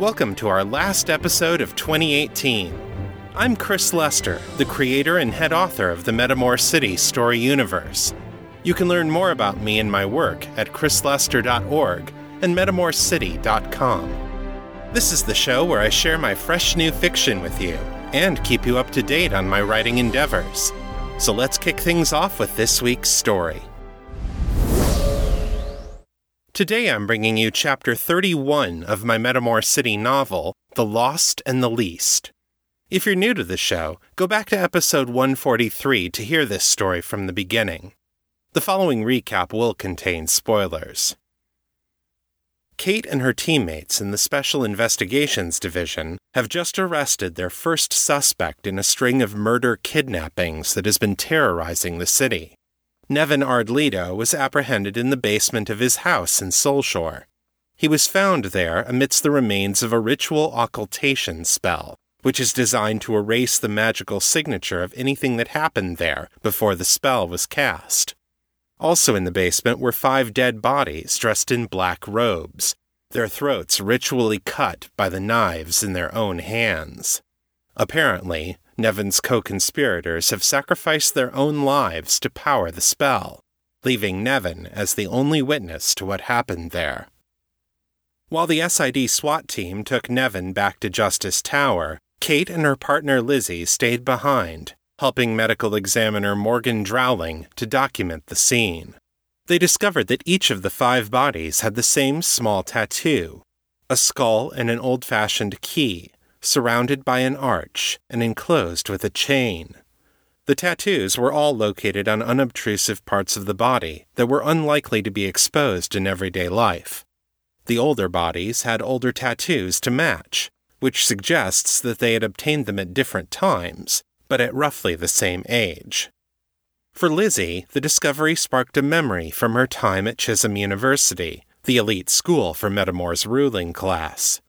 Welcome to our last episode of 2018. I'm Chris Lester, the creator and head author of the Metamor City story universe. You can learn more about me and my work at chrislester.org and metamorcity.com. This is the show where I share my fresh new fiction with you and keep you up to date on my writing endeavors. So let's kick things off with this week's story. Today I'm bringing you chapter 31 of my Metamor City novel, The Lost and the Least. If you're new to the show, go back to episode 143 to hear this story from the beginning. The following recap will contain spoilers. Kate and her teammates in the Special Investigations Division have just arrested their first suspect in a string of murder kidnappings that has been terrorizing the city. Nevin Ardlito was apprehended in the basement of his house in Soulshore. He was found there amidst the remains of a ritual occultation spell, which is designed to erase the magical signature of anything that happened there before the spell was cast. Also in the basement were five dead bodies dressed in black robes, their throats ritually cut by the knives in their own hands. Apparently, Nevin's co conspirators have sacrificed their own lives to power the spell, leaving Nevin as the only witness to what happened there. While the SID SWAT team took Nevin back to Justice Tower, Kate and her partner Lizzie stayed behind, helping medical examiner Morgan Drowling to document the scene. They discovered that each of the five bodies had the same small tattoo a skull and an old fashioned key, surrounded by an arch and enclosed with a chain. The tattoos were all located on unobtrusive parts of the body that were unlikely to be exposed in everyday life. The older bodies had older tattoos to match, which suggests that they had obtained them at different times, but at roughly the same age. For Lizzie, the discovery sparked a memory from her time at Chisholm University, the elite school for Metamor's ruling class.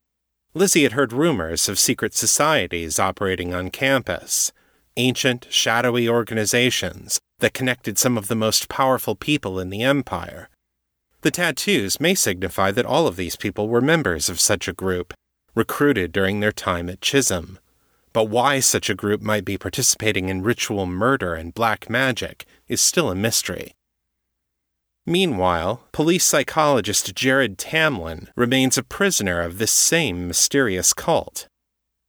Lizzie had heard rumors of secret societies operating on campus, ancient, shadowy organizations that connected some of the most powerful people in the empire. The tattoos may signify that all of these people were members of such a group, recruited during their time at Chisholm. But why such a group might be participating in ritual murder and black magic is still a mystery. Meanwhile, police psychologist Jared Tamlin remains a prisoner of this same mysterious cult.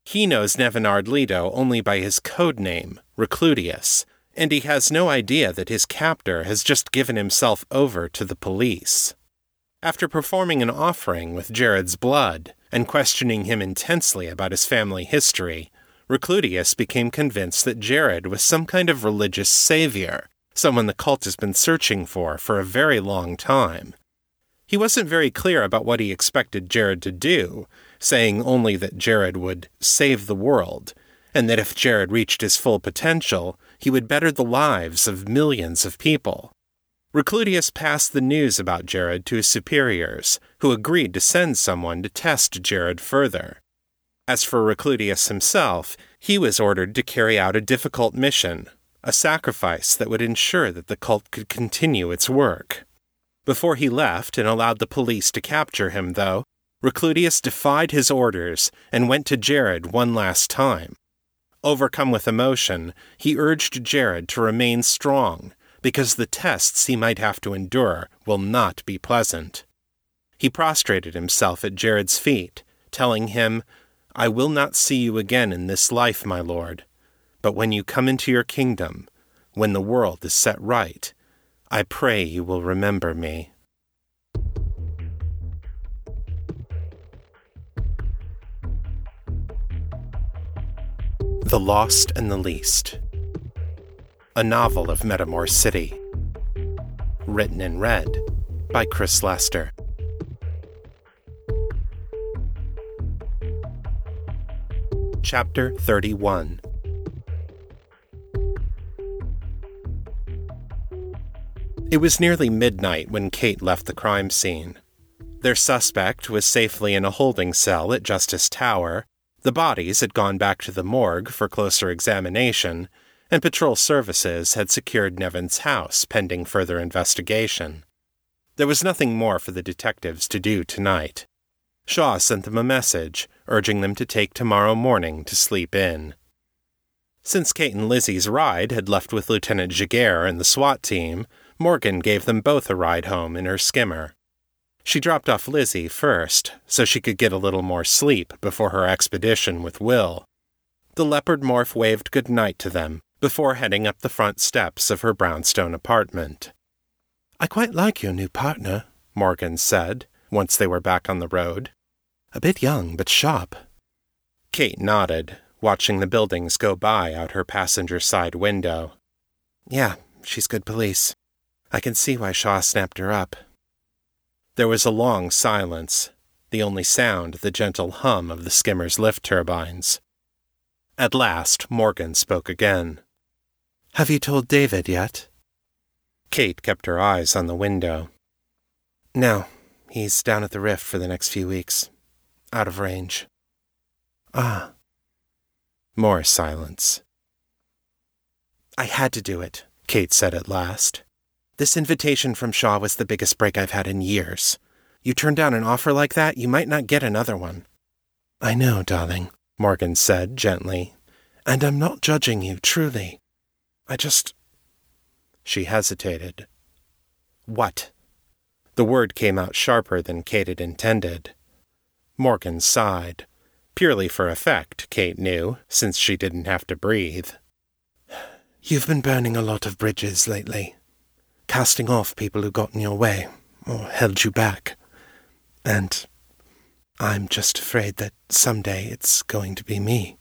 He knows Nevin Ardlito only by his code name, Recludius, and he has no idea that his captor has just given himself over to the police. After performing an offering with Jared's blood and questioning him intensely about his family history, Recludius became convinced that Jared was some kind of religious savior someone the cult has been searching for for a very long time. He wasn't very clear about what he expected Jared to do, saying only that Jared would save the world, and that if Jared reached his full potential, he would better the lives of millions of people. Recludius passed the news about Jared to his superiors, who agreed to send someone to test Jared further. As for Recludius himself, he was ordered to carry out a difficult mission, a sacrifice that would ensure that the cult could continue its work. Before he left and allowed the police to capture him, though, Recludius defied his orders and went to Jared one last time. Overcome with emotion, he urged Jared to remain strong, because the tests he might have to endure will not be pleasant. He prostrated himself at Jared's feet, telling him, I will not see you again in this life, my lord. But when you come into your kingdom, when the world is set right, I pray you will remember me. The Lost and the Least, a novel of Metamor City, written and read by Chris Lester. Chapter 31 It was nearly midnight when Kate left the crime scene. Their suspect was safely in a holding cell at Justice Tower, the bodies had gone back to the morgue for closer examination, and patrol services had secured Nevin's house pending further investigation. There was nothing more for the detectives to do tonight. Shaw sent them a message, urging them to take tomorrow morning to sleep in. Since Kate and Lizzie's ride had left with Lieutenant Giguere and the SWAT team, Morgan gave them both a ride home in her skimmer. She dropped off Lizzie first, so she could get a little more sleep before her expedition with Will. The leopard morph waved good night to them before heading up the front steps of her brownstone apartment. I quite like your new partner, Morgan said, once they were back on the road. A bit young, but sharp. Kate nodded, watching the buildings go by out her passenger side window. Yeah, she's good police. I can see why Shaw snapped her up. There was a long silence, the only sound the gentle hum of the skimmer's lift turbines. At last, Morgan spoke again. Have you told David yet? Kate kept her eyes on the window. No, he's down at the rift for the next few weeks. Out of range. Ah. More silence. I had to do it, Kate said at last. This invitation from Shaw was the biggest break I've had in years. You turn down an offer like that, you might not get another one. I know, darling, Morgan said gently. And I'm not judging you, truly. I just. She hesitated. What? The word came out sharper than Kate had intended. Morgan sighed. Purely for effect, Kate knew, since she didn't have to breathe. You've been burning a lot of bridges lately casting off people who got in your way or held you back. And I'm just afraid that someday it's going to be me.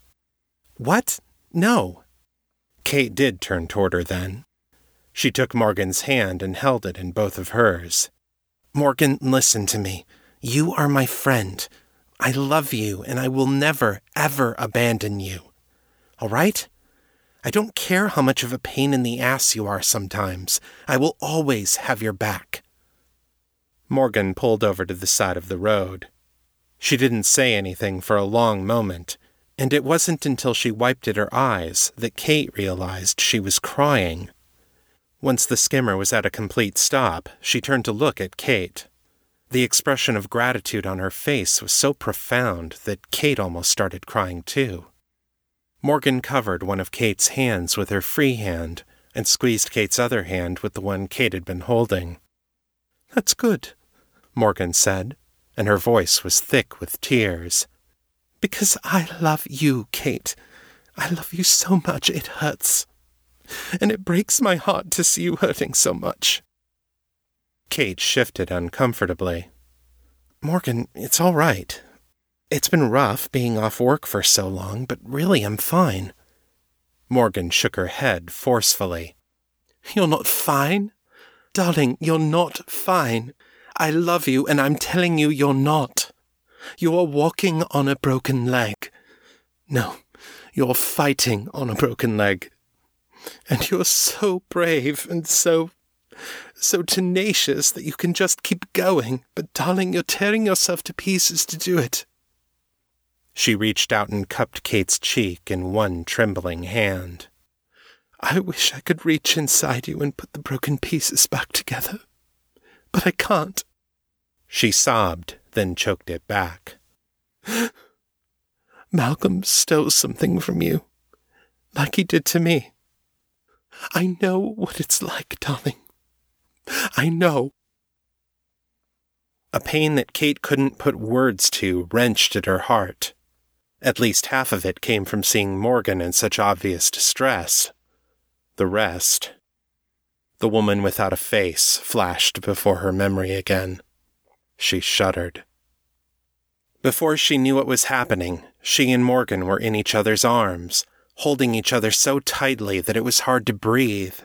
What? No. Kate did turn toward her then. She took Morgan's hand and held it in both of hers. Morgan, listen to me. You are my friend. I love you, and I will never, ever abandon you. All right? I don't care how much of a pain in the ass you are sometimes. I will always have your back. Morgan pulled over to the side of the road. She didn't say anything for a long moment, and it wasn't until she wiped at her eyes that Kate realized she was crying. Once the skimmer was at a complete stop, she turned to look at Kate. The expression of gratitude on her face was so profound that Kate almost started crying too. Morgan covered one of Kate's hands with her free hand and squeezed Kate's other hand with the one Kate had been holding. That's good, Morgan said, and her voice was thick with tears. Because I love you, Kate. I love you so much it hurts. And it breaks my heart to see you hurting so much. Kate shifted uncomfortably. Morgan, it's all right. It's been rough being off work for so long, but really I'm fine. Morgan shook her head forcefully. You're not fine? Darling, you're not fine. I love you, and I'm telling you you're not. You are walking on a broken leg. No, you're fighting on a broken leg. And you're so brave and so. so tenacious that you can just keep going, but darling, you're tearing yourself to pieces to do it. She reached out and cupped Kate's cheek in one trembling hand. I wish I could reach inside you and put the broken pieces back together, but I can't. She sobbed, then choked it back. Malcolm stole something from you, like he did to me. I know what it's like, darling. I know. A pain that Kate couldn't put words to wrenched at her heart. At least half of it came from seeing Morgan in such obvious distress. The rest. The woman without a face flashed before her memory again. She shuddered. Before she knew what was happening, she and Morgan were in each other's arms, holding each other so tightly that it was hard to breathe.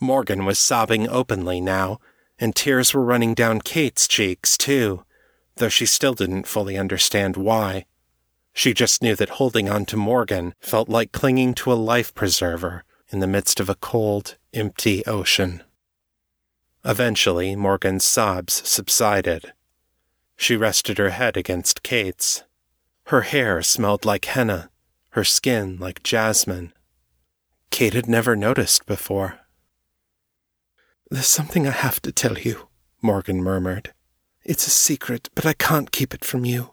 Morgan was sobbing openly now, and tears were running down Kate's cheeks, too, though she still didn't fully understand why. She just knew that holding on to Morgan felt like clinging to a life preserver in the midst of a cold, empty ocean. Eventually, Morgan's sobs subsided. She rested her head against Kate's. Her hair smelled like henna, her skin like jasmine. Kate had never noticed before. There's something I have to tell you, Morgan murmured. It's a secret, but I can't keep it from you.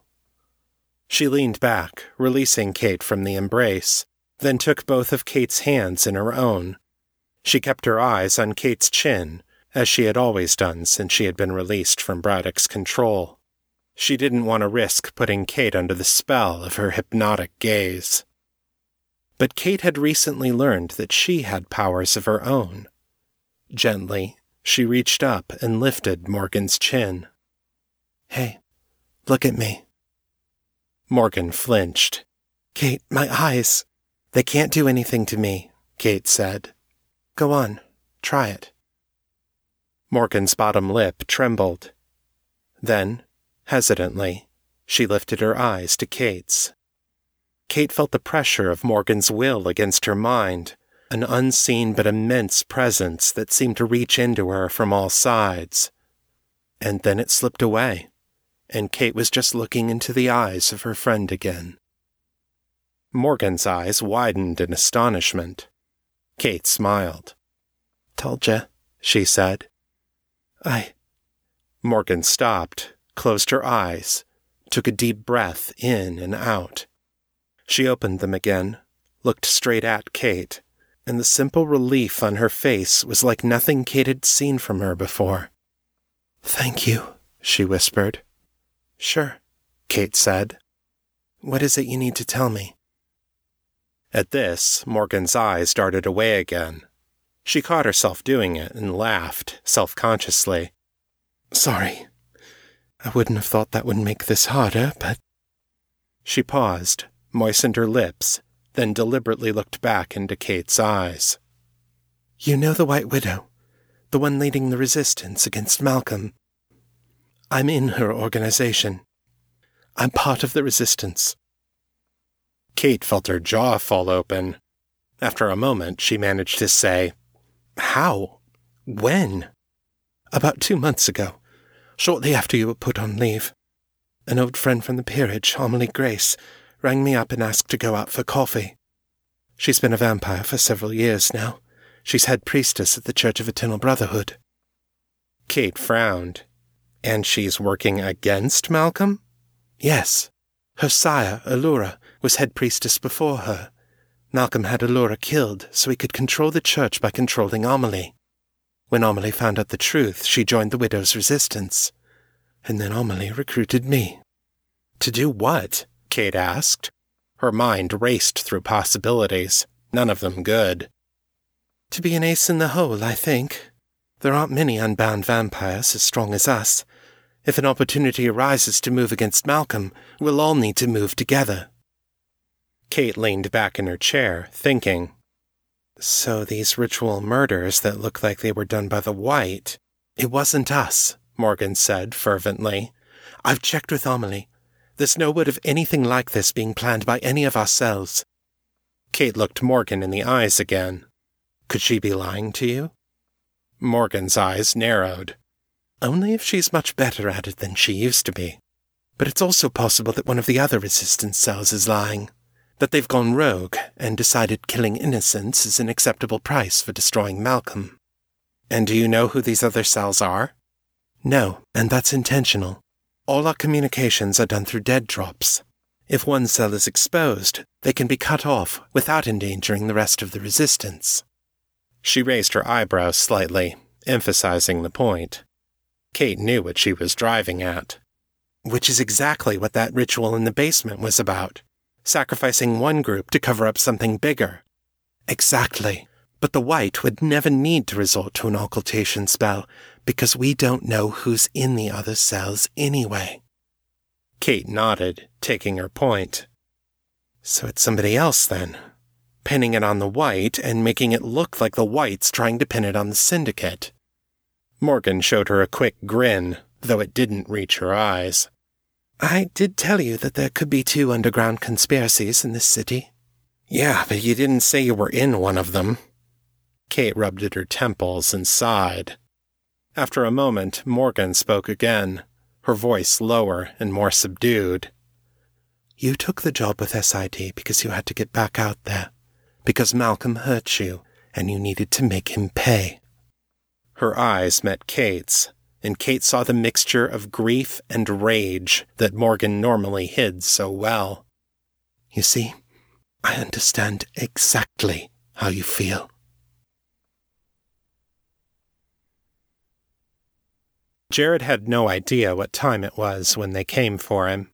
She leaned back, releasing Kate from the embrace, then took both of Kate's hands in her own. She kept her eyes on Kate's chin, as she had always done since she had been released from Braddock's control. She didn't want to risk putting Kate under the spell of her hypnotic gaze. But Kate had recently learned that she had powers of her own. Gently, she reached up and lifted Morgan's chin. Hey, look at me. Morgan flinched. Kate, my eyes. They can't do anything to me, Kate said. Go on, try it. Morgan's bottom lip trembled. Then, hesitantly, she lifted her eyes to Kate's. Kate felt the pressure of Morgan's will against her mind, an unseen but immense presence that seemed to reach into her from all sides. And then it slipped away and Kate was just looking into the eyes of her friend again. Morgan's eyes widened in astonishment. Kate smiled. Told ya, she said. I. Morgan stopped, closed her eyes, took a deep breath in and out. She opened them again, looked straight at Kate, and the simple relief on her face was like nothing Kate had seen from her before. Thank you, she whispered. Sure, Kate said. What is it you need to tell me? At this, Morgan's eyes darted away again. She caught herself doing it and laughed, self consciously. Sorry. I wouldn't have thought that would make this harder, but. She paused, moistened her lips, then deliberately looked back into Kate's eyes. You know the White Widow, the one leading the resistance against Malcolm. I'm in her organization. I'm part of the resistance. Kate felt her jaw fall open. After a moment, she managed to say, How? When? About two months ago, shortly after you were put on leave. An old friend from the peerage, Amelie Grace, rang me up and asked to go out for coffee. She's been a vampire for several years now. She's head priestess at the Church of Eternal Brotherhood. Kate frowned. And she's working against Malcolm? Yes. Her sire, Allura, was head priestess before her. Malcolm had Allura killed so he could control the church by controlling Amelie. When Amelie found out the truth, she joined the widow's resistance. And then Amelie recruited me. To do what? Kate asked. Her mind raced through possibilities, none of them good. To be an ace in the hole, I think. There aren't many unbound vampires as strong as us. If an opportunity arises to move against Malcolm, we'll all need to move together. Kate leaned back in her chair, thinking. So these ritual murders that look like they were done by the White. It wasn't us, Morgan said fervently. I've checked with Amelie. There's no word of anything like this being planned by any of ourselves. Kate looked Morgan in the eyes again. Could she be lying to you? Morgan's eyes narrowed. Only if she's much better at it than she used to be. But it's also possible that one of the other resistance cells is lying. That they've gone rogue and decided killing innocents is an acceptable price for destroying Malcolm. And do you know who these other cells are? No, and that's intentional. All our communications are done through dead drops. If one cell is exposed, they can be cut off without endangering the rest of the resistance. She raised her eyebrows slightly, emphasizing the point. Kate knew what she was driving at. Which is exactly what that ritual in the basement was about sacrificing one group to cover up something bigger. Exactly. But the White would never need to resort to an occultation spell because we don't know who's in the other cells anyway. Kate nodded, taking her point. So it's somebody else then, pinning it on the white and making it look like the white's trying to pin it on the syndicate. Morgan showed her a quick grin, though it didn't reach her eyes. I did tell you that there could be two underground conspiracies in this city. Yeah, but you didn't say you were in one of them. Kate rubbed at her temples and sighed. After a moment, Morgan spoke again, her voice lower and more subdued. You took the job with SID because you had to get back out there, because Malcolm hurt you, and you needed to make him pay. Her eyes met Kate's, and Kate saw the mixture of grief and rage that Morgan normally hid so well. You see, I understand exactly how you feel. Jared had no idea what time it was when they came for him.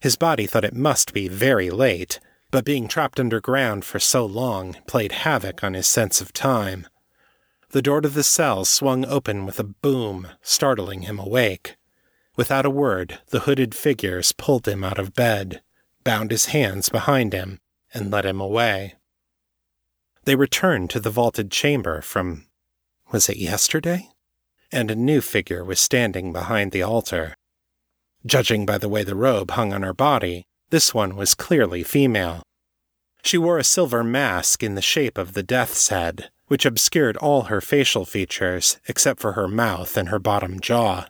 His body thought it must be very late, but being trapped underground for so long played havoc on his sense of time. The door to the cell swung open with a boom, startling him awake. Without a word, the hooded figures pulled him out of bed, bound his hands behind him, and led him away. They returned to the vaulted chamber from. was it yesterday? And a new figure was standing behind the altar. Judging by the way the robe hung on her body, this one was clearly female. She wore a silver mask in the shape of the death's head, which obscured all her facial features except for her mouth and her bottom jaw.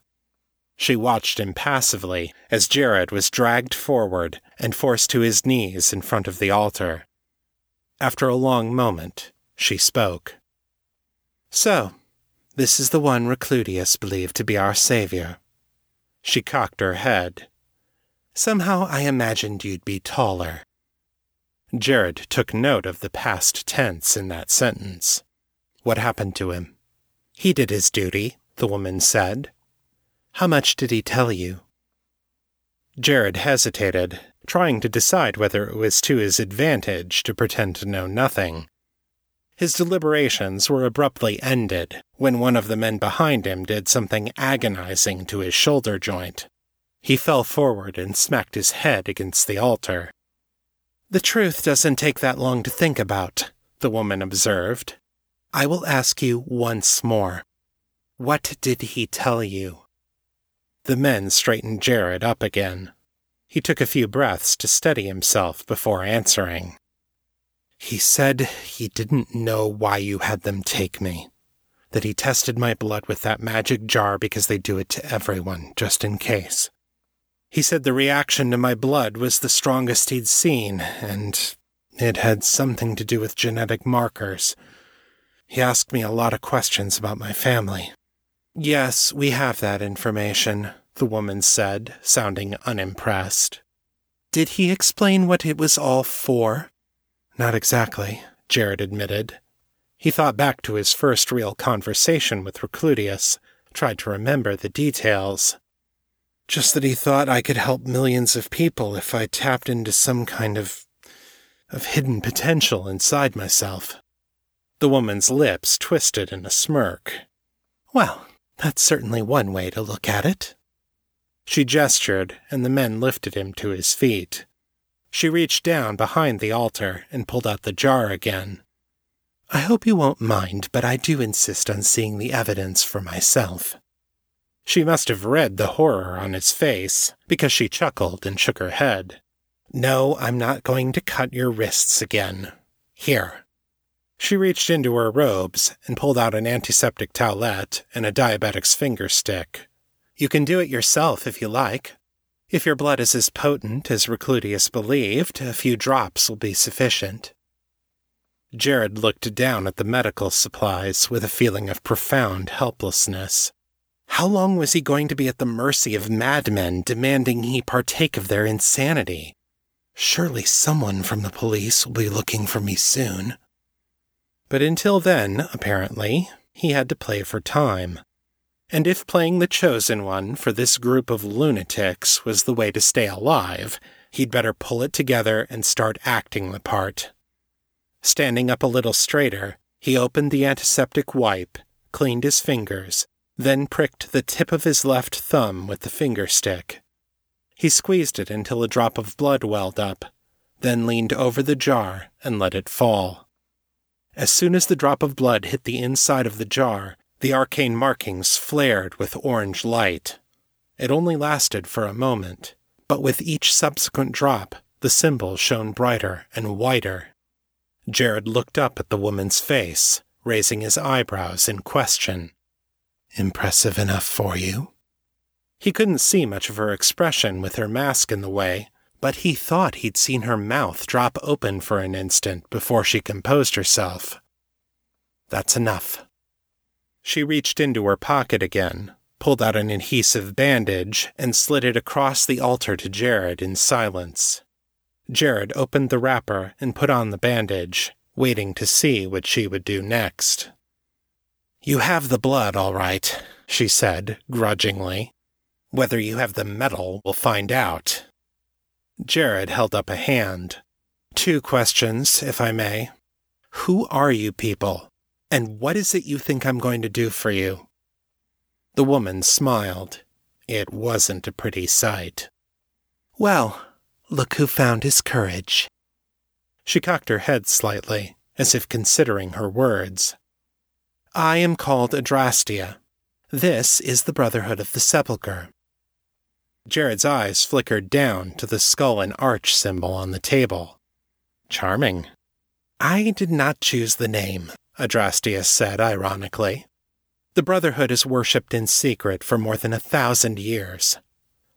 She watched impassively as Jared was dragged forward and forced to his knees in front of the altar. After a long moment, she spoke. So, this is the one Recludius believed to be our savior. She cocked her head. Somehow I imagined you'd be taller. Jared took note of the past tense in that sentence. What happened to him? He did his duty, the woman said. How much did he tell you? Jared hesitated, trying to decide whether it was to his advantage to pretend to know nothing. His deliberations were abruptly ended when one of the men behind him did something agonizing to his shoulder joint. He fell forward and smacked his head against the altar. The truth doesn't take that long to think about, the woman observed, I will ask you once more. What did he tell you? The men straightened Jared up again. He took a few breaths to steady himself before answering. He said he didn't know why you had them take me. That he tested my blood with that magic jar because they do it to everyone, just in case. He said the reaction to my blood was the strongest he'd seen, and it had something to do with genetic markers. He asked me a lot of questions about my family. Yes, we have that information, the woman said, sounding unimpressed. Did he explain what it was all for? Not exactly, Jared admitted. He thought back to his first real conversation with Recludius, tried to remember the details. Just that he thought I could help millions of people if I tapped into some kind of of hidden potential inside myself. The woman's lips twisted in a smirk. Well, that's certainly one way to look at it. She gestured, and the men lifted him to his feet. She reached down behind the altar and pulled out the jar again. I hope you won't mind, but I do insist on seeing the evidence for myself. She must have read the horror on his face, because she chuckled and shook her head. No, I'm not going to cut your wrists again. Here, she reached into her robes and pulled out an antiseptic towelette and a diabetic's finger stick. You can do it yourself if you like. If your blood is as potent as Recludius believed, a few drops will be sufficient. Jared looked down at the medical supplies with a feeling of profound helplessness. How long was he going to be at the mercy of madmen demanding he partake of their insanity? Surely someone from the police will be looking for me soon. But until then, apparently, he had to play for time. And if playing the chosen one for this group of lunatics was the way to stay alive, he'd better pull it together and start acting the part. Standing up a little straighter, he opened the antiseptic wipe, cleaned his fingers, then pricked the tip of his left thumb with the finger stick. He squeezed it until a drop of blood welled up, then leaned over the jar and let it fall. As soon as the drop of blood hit the inside of the jar, the arcane markings flared with orange light. It only lasted for a moment, but with each subsequent drop, the symbol shone brighter and whiter. Jared looked up at the woman's face, raising his eyebrows in question. Impressive enough for you? He couldn't see much of her expression with her mask in the way, but he thought he'd seen her mouth drop open for an instant before she composed herself. That's enough. She reached into her pocket again, pulled out an adhesive bandage, and slid it across the altar to Jared in silence. Jared opened the wrapper and put on the bandage, waiting to see what she would do next. You have the blood, all right, she said, grudgingly. Whether you have the metal, we'll find out. Jared held up a hand. Two questions, if I may. Who are you people? And what is it you think I'm going to do for you? The woman smiled. It wasn't a pretty sight. Well, look who found his courage. She cocked her head slightly, as if considering her words. I am called Adrastia. This is the Brotherhood of the Sepulchre. Jared's eyes flickered down to the skull and arch symbol on the table. Charming. I did not choose the name, Adrastia said ironically. The Brotherhood is worshipped in secret for more than a thousand years.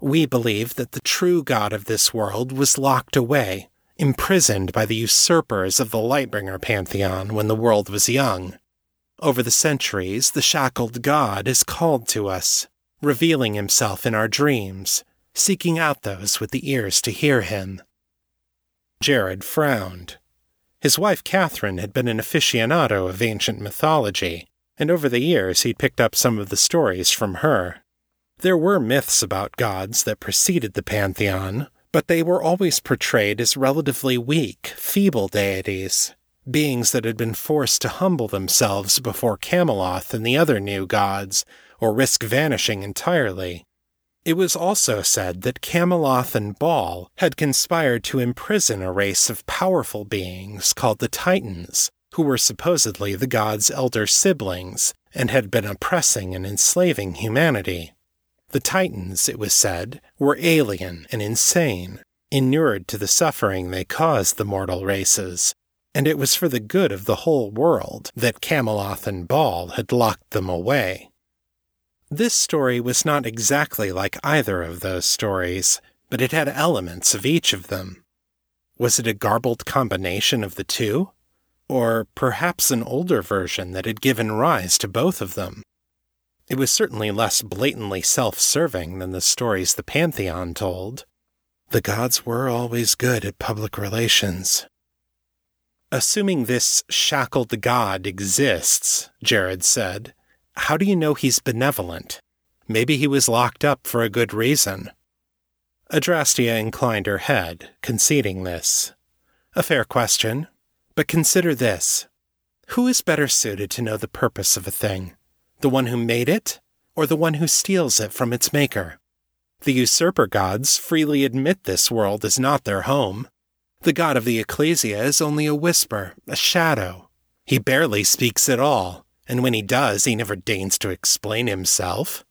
We believe that the true God of this world was locked away, imprisoned by the usurpers of the Lightbringer pantheon when the world was young. Over the centuries, the shackled God is called to us, revealing himself in our dreams, seeking out those with the ears to hear him. Jared frowned. His wife Catherine had been an aficionado of ancient mythology, and over the years he'd picked up some of the stories from her. There were myths about gods that preceded the pantheon, but they were always portrayed as relatively weak, feeble deities, beings that had been forced to humble themselves before Kammoloth and the other new gods, or risk vanishing entirely. It was also said that Kammoloth and Baal had conspired to imprison a race of powerful beings called the Titans, who were supposedly the gods' elder siblings and had been oppressing and enslaving humanity. The Titans, it was said, were alien and insane, inured to the suffering they caused the mortal races, and it was for the good of the whole world that Kammoloth and Baal had locked them away. This story was not exactly like either of those stories, but it had elements of each of them. Was it a garbled combination of the two? Or perhaps an older version that had given rise to both of them? It was certainly less blatantly self serving than the stories the Pantheon told. The gods were always good at public relations. Assuming this shackled god exists, Jared said, how do you know he's benevolent? Maybe he was locked up for a good reason. Adrastia inclined her head, conceding this. A fair question. But consider this. Who is better suited to know the purpose of a thing? the one who made it, or the one who steals it from its maker? The usurper gods freely admit this world is not their home. The god of the ecclesia is only a whisper, a shadow. He barely speaks at all, and when he does, he never deigns to explain himself.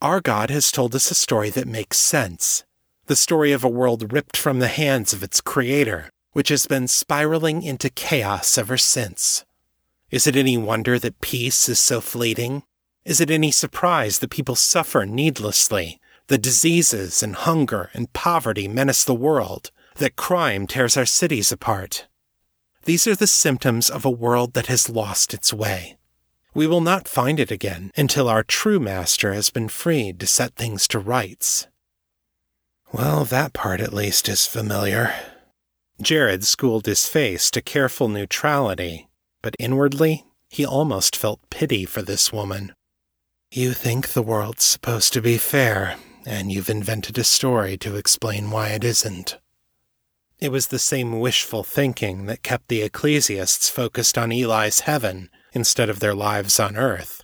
Our God has told us a story that makes sense the story of a world ripped from the hands of its creator, which has been spiraling into chaos ever since. Is it any wonder that peace is so fleeting? Is it any surprise that people suffer needlessly, that diseases and hunger and poverty menace the world, that crime tears our cities apart? These are the symptoms of a world that has lost its way. We will not find it again until our true master has been freed to set things to rights. Well, that part at least is familiar. Jared schooled his face to careful neutrality but inwardly, he almost felt pity for this woman. You think the world's supposed to be fair, and you've invented a story to explain why it isn't. It was the same wishful thinking that kept the ecclesiasts focused on Eli's heaven instead of their lives on earth.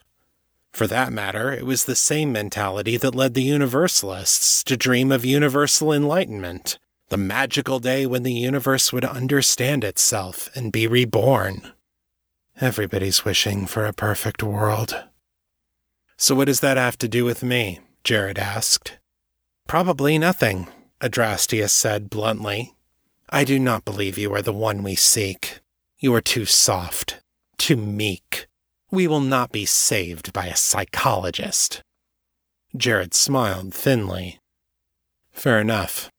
For that matter, it was the same mentality that led the Universalists to dream of universal enlightenment, the magical day when the universe would understand itself and be reborn. Everybody's wishing for a perfect world. So, what does that have to do with me? Jared asked. Probably nothing. Adrastea said bluntly. I do not believe you are the one we seek. You are too soft, too meek. We will not be saved by a psychologist. Jared smiled thinly. Fair enough.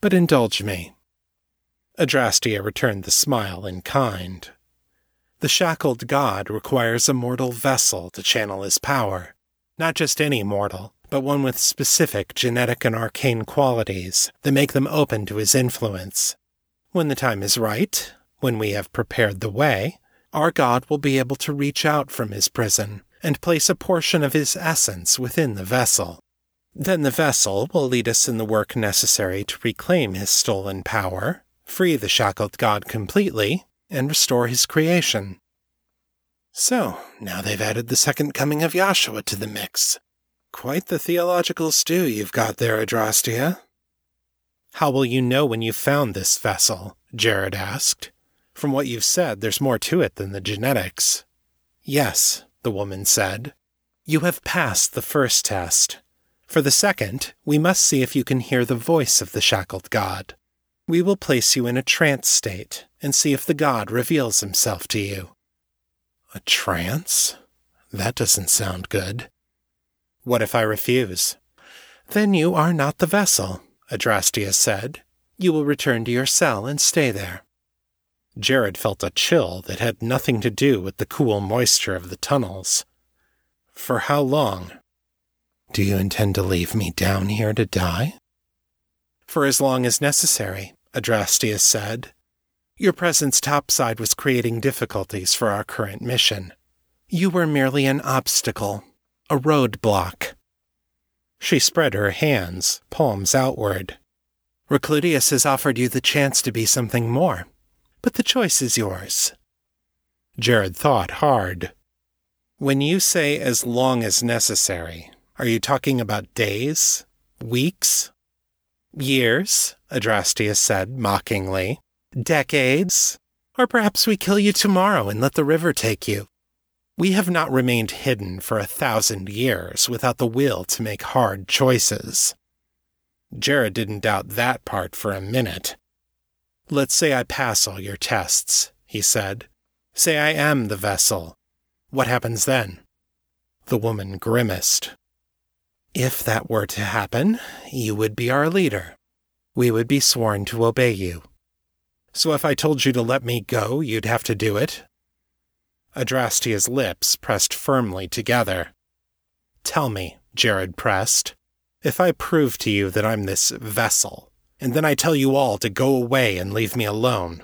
But indulge me. Adrastia returned the smile in kind. The shackled god requires a mortal vessel to channel his power. Not just any mortal, but one with specific genetic and arcane qualities that make them open to his influence. When the time is right, when we have prepared the way, our God will be able to reach out from his prison and place a portion of his essence within the vessel. Then the vessel will lead us in the work necessary to reclaim his stolen power, free the shackled God completely, and restore his creation. So, now they've added the second coming of Yahshua to the mix. Quite the theological stew you've got there, Adrastea. How will you know when you've found this vessel? Jared asked. From what you've said, there's more to it than the genetics. Yes, the woman said. You have passed the first test. For the second, we must see if you can hear the voice of the shackled God. We will place you in a trance state and see if the God reveals himself to you. A trance? That doesn't sound good. What if I refuse? Then you are not the vessel, Adrastea said. You will return to your cell and stay there. Jared felt a chill that had nothing to do with the cool moisture of the tunnels. For how long? Do you intend to leave me down here to die? For as long as necessary, Adrastea said. Your presence topside was creating difficulties for our current mission. You were merely an obstacle, a roadblock. She spread her hands, palms outward. Recludius has offered you the chance to be something more, but the choice is yours. Jared thought hard. When you say as long as necessary, are you talking about days? Weeks? Years? Adrastea said mockingly. Decades? Or perhaps we kill you tomorrow and let the river take you. We have not remained hidden for a thousand years without the will to make hard choices. Jared didn't doubt that part for a minute. Let's say I pass all your tests, he said. Say I am the vessel. What happens then? The woman grimaced. If that were to happen, you would be our leader. We would be sworn to obey you. So if I told you to let me go, you'd have to do it, Adrastia's lips pressed firmly together. Tell me, Jared pressed, if I prove to you that I'm this vessel, and then I tell you all to go away and leave me alone,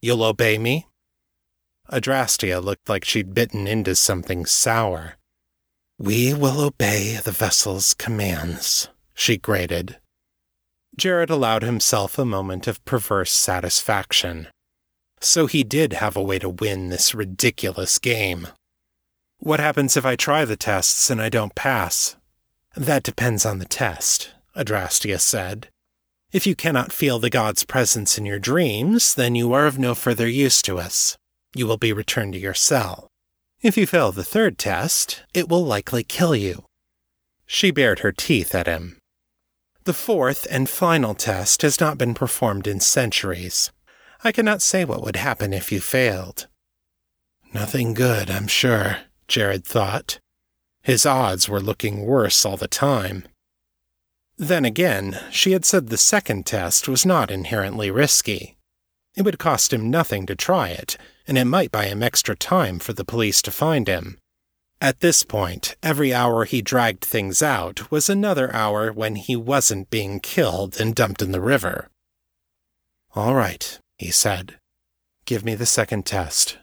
you'll obey me? Adrastea looked like she'd bitten into something sour. We will obey the vessel's commands, she grated. Jared allowed himself a moment of perverse satisfaction. So he did have a way to win this ridiculous game. What happens if I try the tests and I don't pass? That depends on the test, Adrastea said. If you cannot feel the god's presence in your dreams, then you are of no further use to us. You will be returned to your cell. If you fail the third test, it will likely kill you. She bared her teeth at him. The fourth and final test has not been performed in centuries. I cannot say what would happen if you failed. Nothing good, I'm sure, Jared thought. His odds were looking worse all the time. Then again, she had said the second test was not inherently risky. It would cost him nothing to try it, and it might buy him extra time for the police to find him. At this point, every hour he dragged things out was another hour when he wasn't being killed and dumped in the river. All right, he said. Give me the second test.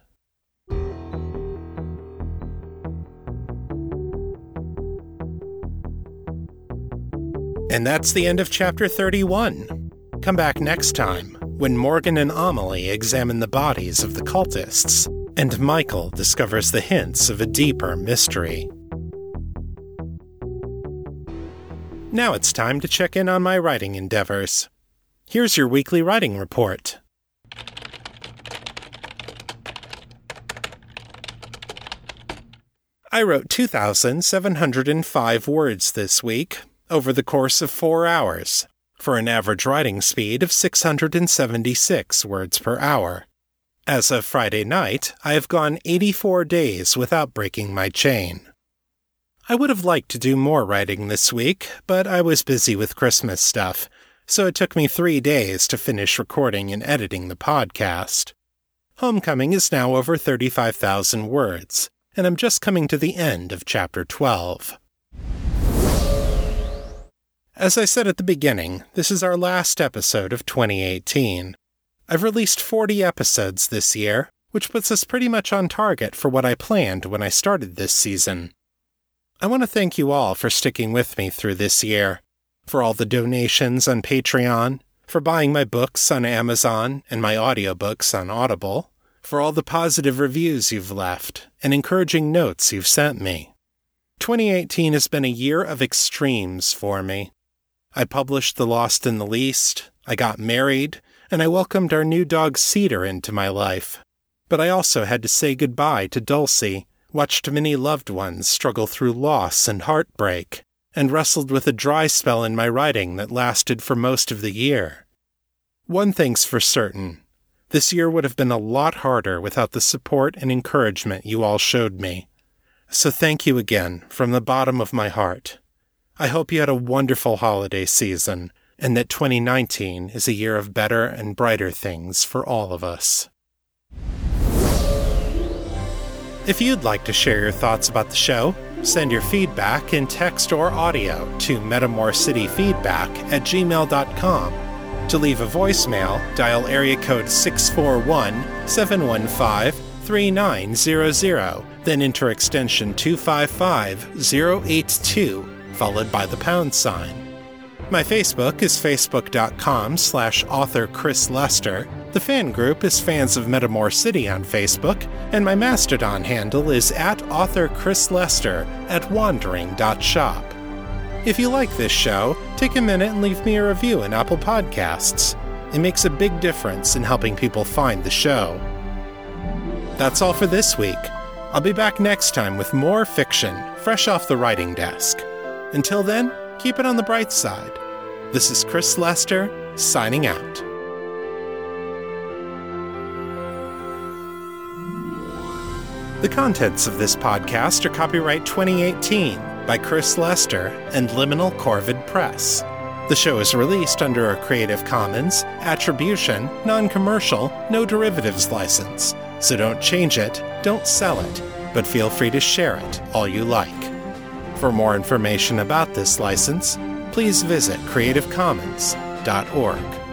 And that's the end of chapter 31. Come back next time when Morgan and Amelie examine the bodies of the cultists, and Michael discovers the hints of a deeper mystery. Now it's time to check in on my writing endeavors. Here's your weekly writing report. I wrote 2,705 words this week, over the course of four hours. for an average writing speed of 676 words per hour. As of Friday night, I have gone 84 days without breaking my chain. I would have liked to do more writing this week, but I was busy with Christmas stuff, so it took me three days to finish recording and editing the podcast. Homecoming is now over 35,000 words, and I'm just coming to the end of chapter 12. As I said at the beginning, this is our last episode of 2018. I've released 40 episodes this year, which puts us pretty much on target for what I planned when I started this season. I want to thank you all for sticking with me through this year, for all the donations on Patreon, for buying my books on Amazon and my audiobooks on Audible, for all the positive reviews you've left and encouraging notes you've sent me. 2018 has been a year of extremes for me. I published The Lost and the Least, I got married, and I welcomed our new dog Cedar into my life. But I also had to say goodbye to Dulcie, watched many loved ones struggle through loss and heartbreak, and wrestled with a dry spell in my writing that lasted for most of the year. One thing's for certain this year would have been a lot harder without the support and encouragement you all showed me. So thank you again from the bottom of my heart. I hope you had a wonderful holiday season and that 2019 is a year of better and brighter things for all of us. If you'd like to share your thoughts about the show, send your feedback in text or audio to metamorcityfeedback at gmail.com. To leave a voicemail, dial area code 641 715 3900, then enter extension 255 082, followed by the pound sign. My Facebook is facebook.com slash author Chris Lester. The fan group is Fans of Metamor City on Facebook, and my Mastodon handle is at author Chris Lester at wandering.shop. If you like this show, take a minute and leave me a review in Apple Podcasts. It makes a big difference in helping people find the show. That's all for this week. I'll be back next time with more fiction, fresh off the writing desk. Until then, keep it on the bright side. This is Chris Lester, signing out. The contents of this podcast are copyright 2018 by Chris Lester and Liminal Corvid Press. The show is released under a Creative Commons Attribution, Non Commercial, No Derivatives license, so don't change it, don't sell it, but feel free to share it all you like. For more information about this license, please visit creativecommons.org.